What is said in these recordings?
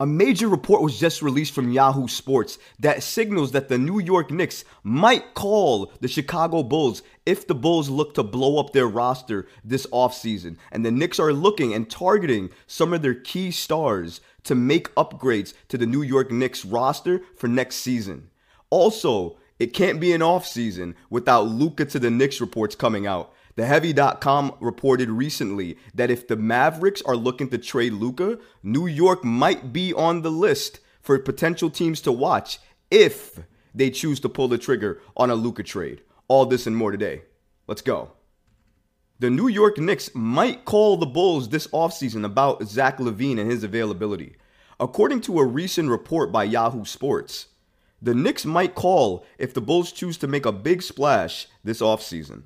A major report was just released from Yahoo Sports that signals that the New York Knicks might call the Chicago Bulls if the Bulls look to blow up their roster this offseason. And the Knicks are looking and targeting some of their key stars to make upgrades to the New York Knicks roster for next season. Also, it can't be an offseason without Luka to the Knicks reports coming out. TheHeavy.com reported recently that if the Mavericks are looking to trade Luka, New York might be on the list for potential teams to watch if they choose to pull the trigger on a Luka trade. All this and more today. Let's go. The New York Knicks might call the Bulls this offseason about Zach LaVine and his availability. According to a recent report by Yahoo Sports, the Knicks might call if the Bulls choose to make a big splash this offseason.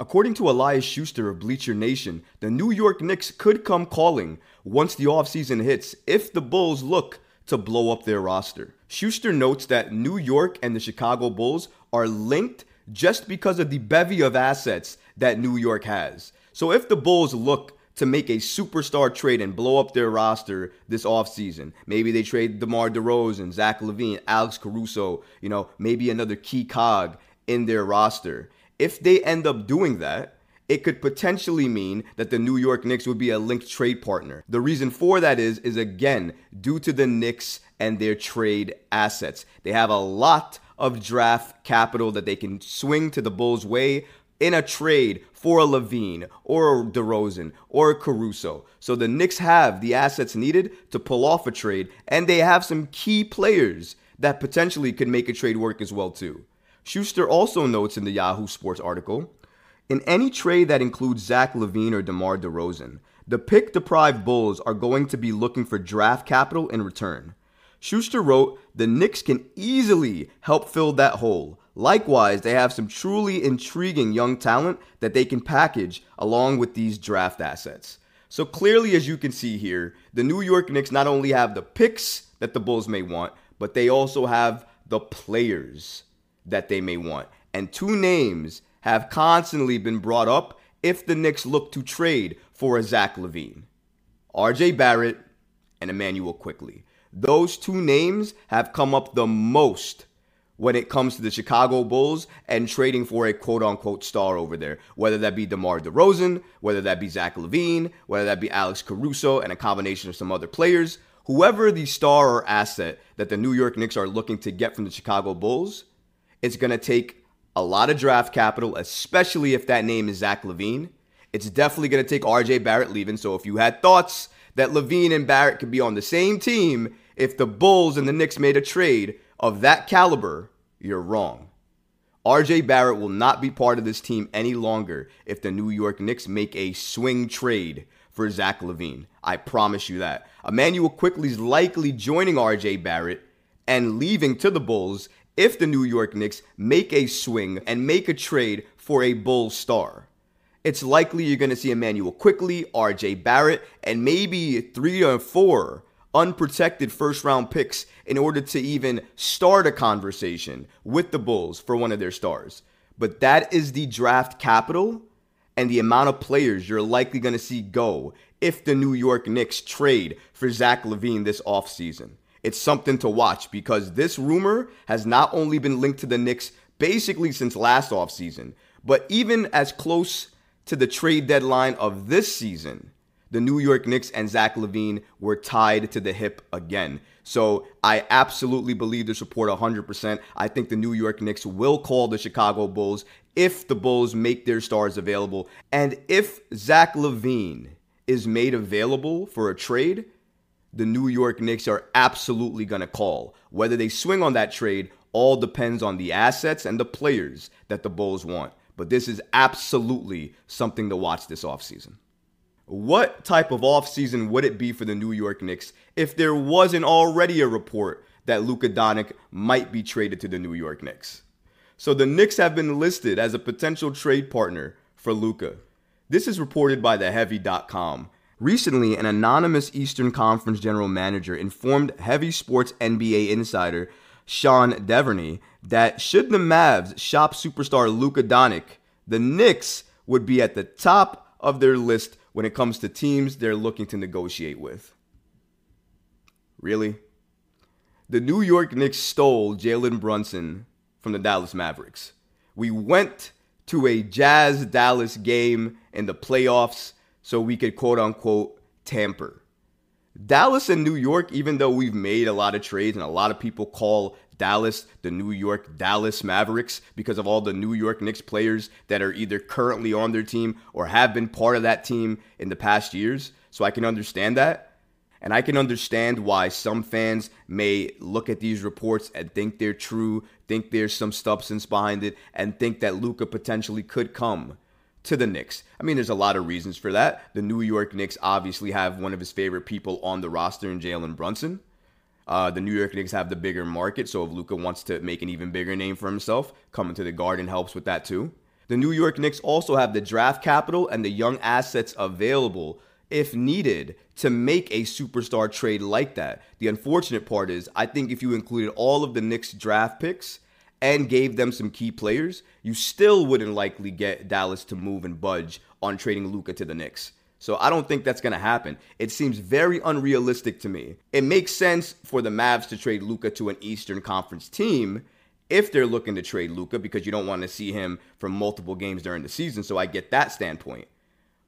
According to Elias Schuster of Bleacher Nation, the New York Knicks could come calling once the offseason hits if the Bulls look to blow up their roster. Schuster notes that New York and the Chicago Bulls are linked just because of the bevy of assets that New York has. So if the Bulls look to make a superstar trade and blow up their roster this offseason. Maybe they trade DeMar DeRozan, Zach LaVine, Alex Caruso, you know, maybe another key cog in their roster if they end up doing that, it could potentially mean that the New York Knicks would be a linked trade partner. The reason for that is is again due to the Knicks and their trade assets. They have a lot of draft capital that they can swing to the Bulls' way in a trade for a LaVine or a DeRozan or a Caruso. So the Knicks have the assets needed to pull off a trade, and they have some key players that potentially could make a trade work as well too. Schuster also notes in the Yahoo Sports article in any trade that includes Zach LaVine or DeMar DeRozan, the pick deprived Bulls are going to be looking for draft capital in return. Schuster wrote, The Knicks can easily help fill that hole. Likewise, they have some truly intriguing young talent that they can package along with these draft assets. So clearly, as you can see here, the New York Knicks not only have the picks that the Bulls may want, but they also have the players that they may want. And two names have constantly been brought up if the Knicks look to trade for a Zach LaVine RJ Barrett and Immanuel Quickley. Those two names have come up the most when it comes to the Chicago Bulls and trading for a quote unquote star over there, whether that be DeMar DeRozan, whether that be Zach LaVine, whether that be Alex Caruso, and a combination of some other players. Whoever the star or asset that the New York Knicks are looking to get from the Chicago Bulls, it's going to take a lot of draft capital, especially if that name is Zach LaVine. It's definitely going to take RJ Barrett leaving. So if you had thoughts that LaVine and Barrett could be on the same team if the Bulls and the Knicks made a trade of that caliber, you're wrong. RJ Barrett will not be part of this team any longer if the New York Knicks make a swing trade for Zach LaVine. I promise you that. Immanuel Quickley's likely joining RJ Barrett and leaving to the Bulls if the New York Knicks make a swing and make a trade for a Bull star. It's likely you're going to see Immanuel Quickley, RJ Barrett, and maybe three or four unprotected first round picks in order to even start a conversation with the Bulls for one of their stars. But that is the draft capital and the amount of players you're likely going to see go if the New York Knicks trade for Zach LaVine this offseason it's something to watch because this rumor has not only been linked to the Knicks basically since last offseason, but even as close to the trade deadline of this season, the New York Knicks and Zach LaVine were tied to the hip again. So I absolutely believe this report 100%. I think the New York Knicks will call the Chicago Bulls if the Bulls make their stars available. And if Zach LaVine is made available for a trade, the New York Knicks are absolutely going to call. Whether they swing on that trade all depends on the assets and the players that the Bulls want. But this is absolutely something to watch this offseason. What type of offseason would it be for the New York Knicks if there wasn't already a report that Luka Doncic might be traded to the New York Knicks? So the Knicks have been listed as a potential trade partner for Luka. This is reported by theheavy.com Recently, an anonymous Eastern Conference general manager informed heavy sports NBA insider Sean Deveney that should the Mavs shop superstar Luka Doncic, the Knicks would be at the top of their list when it comes to teams they're looking to negotiate with. Really? The New York Knicks stole Jalen Brunson from the Dallas Mavericks. We went to a Jazz Dallas game in the playoffs so we could quote unquote tamper. Dallas and New York, even though we've made a lot of trades and a lot of people call Dallas the New York Dallas Mavericks because of all the New York Knicks players that are either currently on their team or have been part of that team in the past years. So I can understand that. And I can understand why some fans may look at these reports and think they're true, think there's some substance behind it, and think that Luka potentially could come to the Knicks. I mean, there's a lot of reasons for that. The New York Knicks obviously have one of his favorite people on the roster in Jalen Brunson. Uh, the New York Knicks have the bigger market, so if Luka wants to make an even bigger name for himself, coming to the Garden helps with that too. The New York Knicks also have the draft capital and the young assets available if needed to make a superstar trade like that. The unfortunate part is, I think if you included all of the Knicks draft picks and gave them some key players, you still wouldn't likely get Dallas to move and budge on trading Luka to the Knicks. So I don't think that's going to happen. It seems very unrealistic to me. It makes sense for the Mavs to trade Luka to an Eastern Conference team if they're looking to trade Luka because you don't want to see him for multiple games during the season. So I get that standpoint.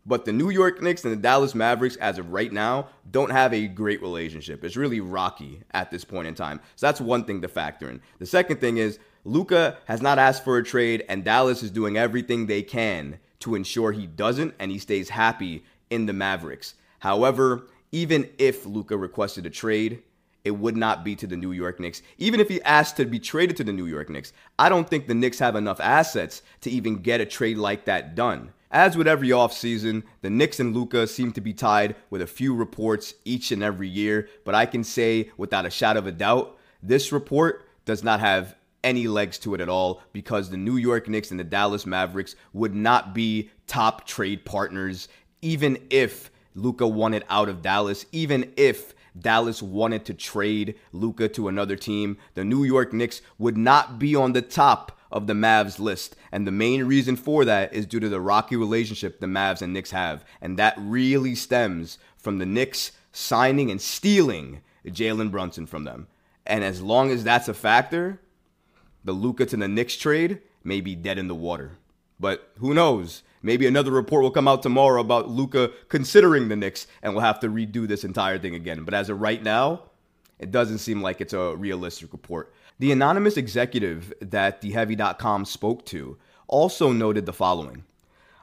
But the New York Knicks and the Dallas Mavericks, as of right now, don't have a great relationship. It's really rocky at this point in time. So that's one thing to factor in. The second thing is Luka has not asked for a trade, and Dallas is doing everything they can to ensure he doesn't and he stays happy in the Mavericks. However, even if Luka requested a trade, it would not be to the New York Knicks. Even if he asked to be traded to the New York Knicks, I don't think the Knicks have enough assets to even get a trade like that done. As with every offseason, the Knicks and Luka seem to be tied with a few reports each and every year, but I can say without a shadow of a doubt, this report does not have any legs to it at all because the New York Knicks and the Dallas Mavericks would not be top trade partners even if Luka wanted out of Dallas, even if Dallas wanted to trade Luka to another team, the New York Knicks would not be on the top of the Mavs list. And the main reason for that is due to the rocky relationship the Mavs and Knicks have. And that really stems from the Knicks signing and stealing Jalen Brunson from them. And as long as that's a factor, the Luka to the Knicks trade may be dead in the water. But who knows? Maybe another report will come out tomorrow about Luka considering the Knicks, and we'll have to redo this entire thing again. But as of right now, it doesn't seem like it's a realistic report. The anonymous executive that TheHeavy.com spoke to also noted the following.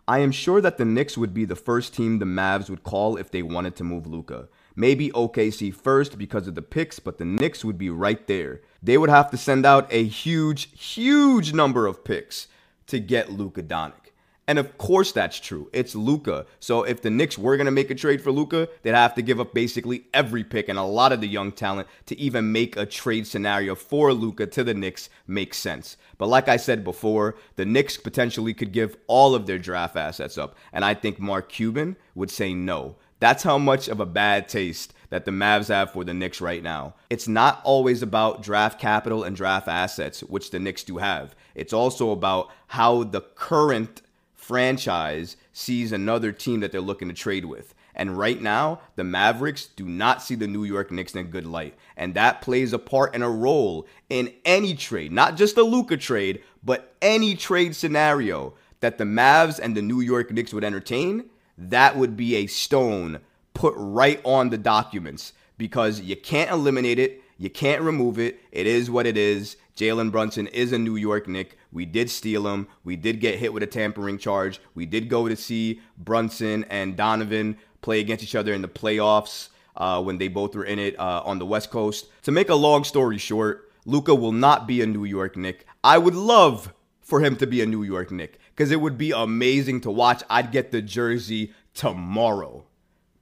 I am sure that the Knicks would be the first team the Mavs would call if they wanted to move Luka. Maybe OKC first because of the picks, but the Knicks would be right there. They would have to send out a huge, huge number of picks to get Luka Doncic. And of course that's true. It's Luka. So if the Knicks were gonna make a trade for Luka, they'd have to give up basically every pick and a lot of the young talent to even make a trade scenario for Luka to the Knicks make sense. But like I said before, the Knicks potentially could give all of their draft assets up, and I think Mark Cuban would say no. That's how much of a bad taste that the Mavs have for the Knicks right now. It's not always about draft capital and draft assets, which the Knicks do have. It's also about how the current franchise sees another team that they're looking to trade with. And right now, the Mavericks do not see the New York Knicks in a good light. And that plays a part and a role in any trade, not just the Luka trade, but any trade scenario that the Mavs and the New York Knicks would entertain. That would be a stone put right on the documents because you can't eliminate it. You can't remove it. It is what it is. Jalen Brunson is a New York Knick. We did steal him. We did get hit with a tampering charge. We did go to see Brunson and Donovan play against each other in the playoffs uh, when they both were in it uh, on the West Coast. To make a long story short, Luka will not be a New York Knick. I would love for him to be a New York Knick because it would be amazing to watch. I'd get the jersey tomorrow.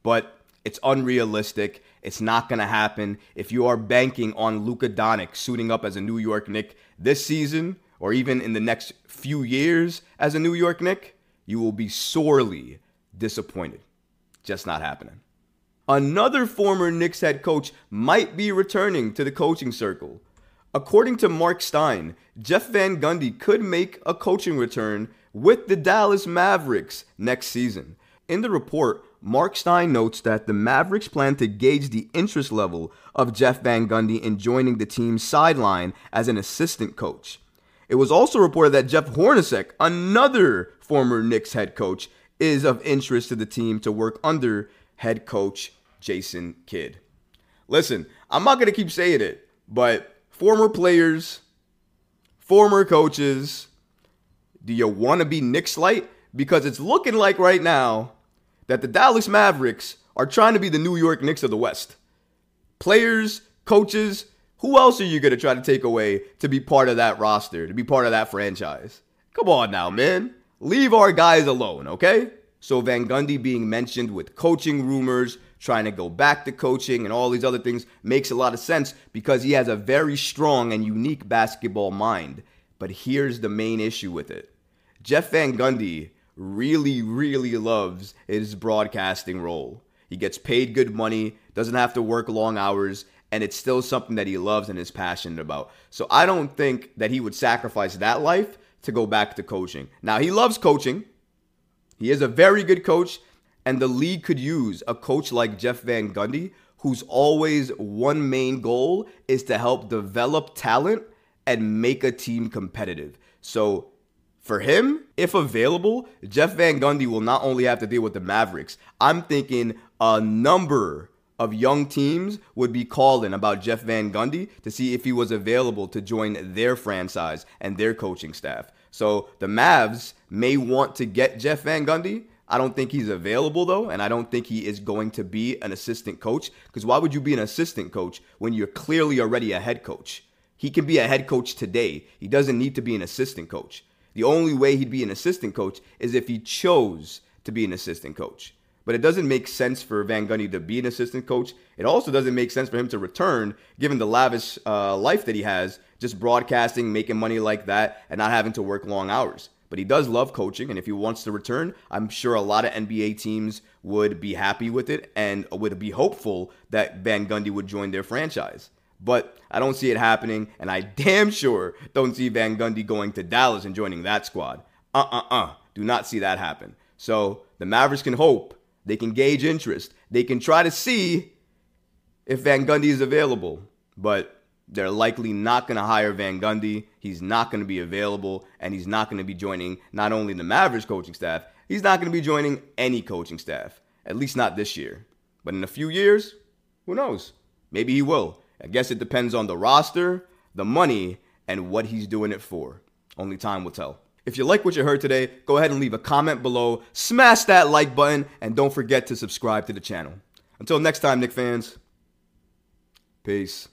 But it's unrealistic. It's not going to happen. If you are banking on Luka Doncic suiting up as a New York Knick this season or even in the next few years as a New York Knick, you will be sorely disappointed. Just not happening. Another former Knicks head coach might be returning to the coaching circle. According to Mark Stein, Jeff Van Gundy could make a coaching return with the Dallas Mavericks next season. In the report, Mark Stein notes that the Mavericks plan to gauge the interest level of Jeff Van Gundy in joining the team's sideline as an assistant coach. It was also reported that Jeff Hornacek, another former Knicks head coach, is of interest to the team to work under head coach Jason Kidd. Listen, I'm not going to keep saying it, but former players, former coaches, do you want to be Knicks light? Because it's looking like right now that the Dallas Mavericks are trying to be the New York Knicks of the West. Players, coaches, who else are you going to try to take away to be part of that roster, to be part of that franchise? Come on now, man. Leave our guys alone, okay? So Van Gundy being mentioned with coaching rumors, trying to go back to coaching and all these other things makes a lot of sense because he has a very strong and unique basketball mind. But here's the main issue with it. Jeff Van Gundy really, really loves his broadcasting role. He gets paid good money, doesn't have to work long hours, and it's still something that he loves and is passionate about. So I don't think that he would sacrifice that life to go back to coaching. Now, he loves coaching. He is a very good coach, and the league could use a coach like Jeff Van Gundy, whose always one main goal is to help develop talent and make a team competitive. So for him, if available, Jeff Van Gundy will not only have to deal with the Mavericks, I'm thinking a number of young teams would be calling about Jeff Van Gundy to see if he was available to join their franchise and their coaching staff. So the Mavs may want to get Jeff Van Gundy. I don't think he's available though, and I don't think he is going to be an assistant coach. Because why would you be an assistant coach when you're clearly already a head coach? He can be a head coach today. He doesn't need to be an assistant coach. The only way he'd be an assistant coach is if he chose to be an assistant coach. But it doesn't make sense for Van Gundy to be an assistant coach. It also doesn't make sense for him to return, given the lavish uh, life that he has, just broadcasting, making money like that, and not having to work long hours. But he does love coaching, and if he wants to return, I'm sure a lot of NBA teams would be happy with it and would be hopeful that Van Gundy would join their franchise. But I don't see it happening, and I damn sure don't see Van Gundy going to Dallas and joining that squad. Uh uh uh. Do not see that happen. So the Mavericks can hope, they can gauge interest, they can try to see if Van Gundy is available. But they're likely not going to hire Van Gundy. He's not going to be available, and he's not going to be joining not only the Mavericks coaching staff, he's not going to be joining any coaching staff, at least not this year. But in a few years, who knows? Maybe he will. I guess it depends on the roster, the money, and what he's doing it for. Only time will tell. If you like what you heard today, go ahead and leave a comment below, smash that like button, and don't forget to subscribe to the channel. Until next time, Knick fans, peace.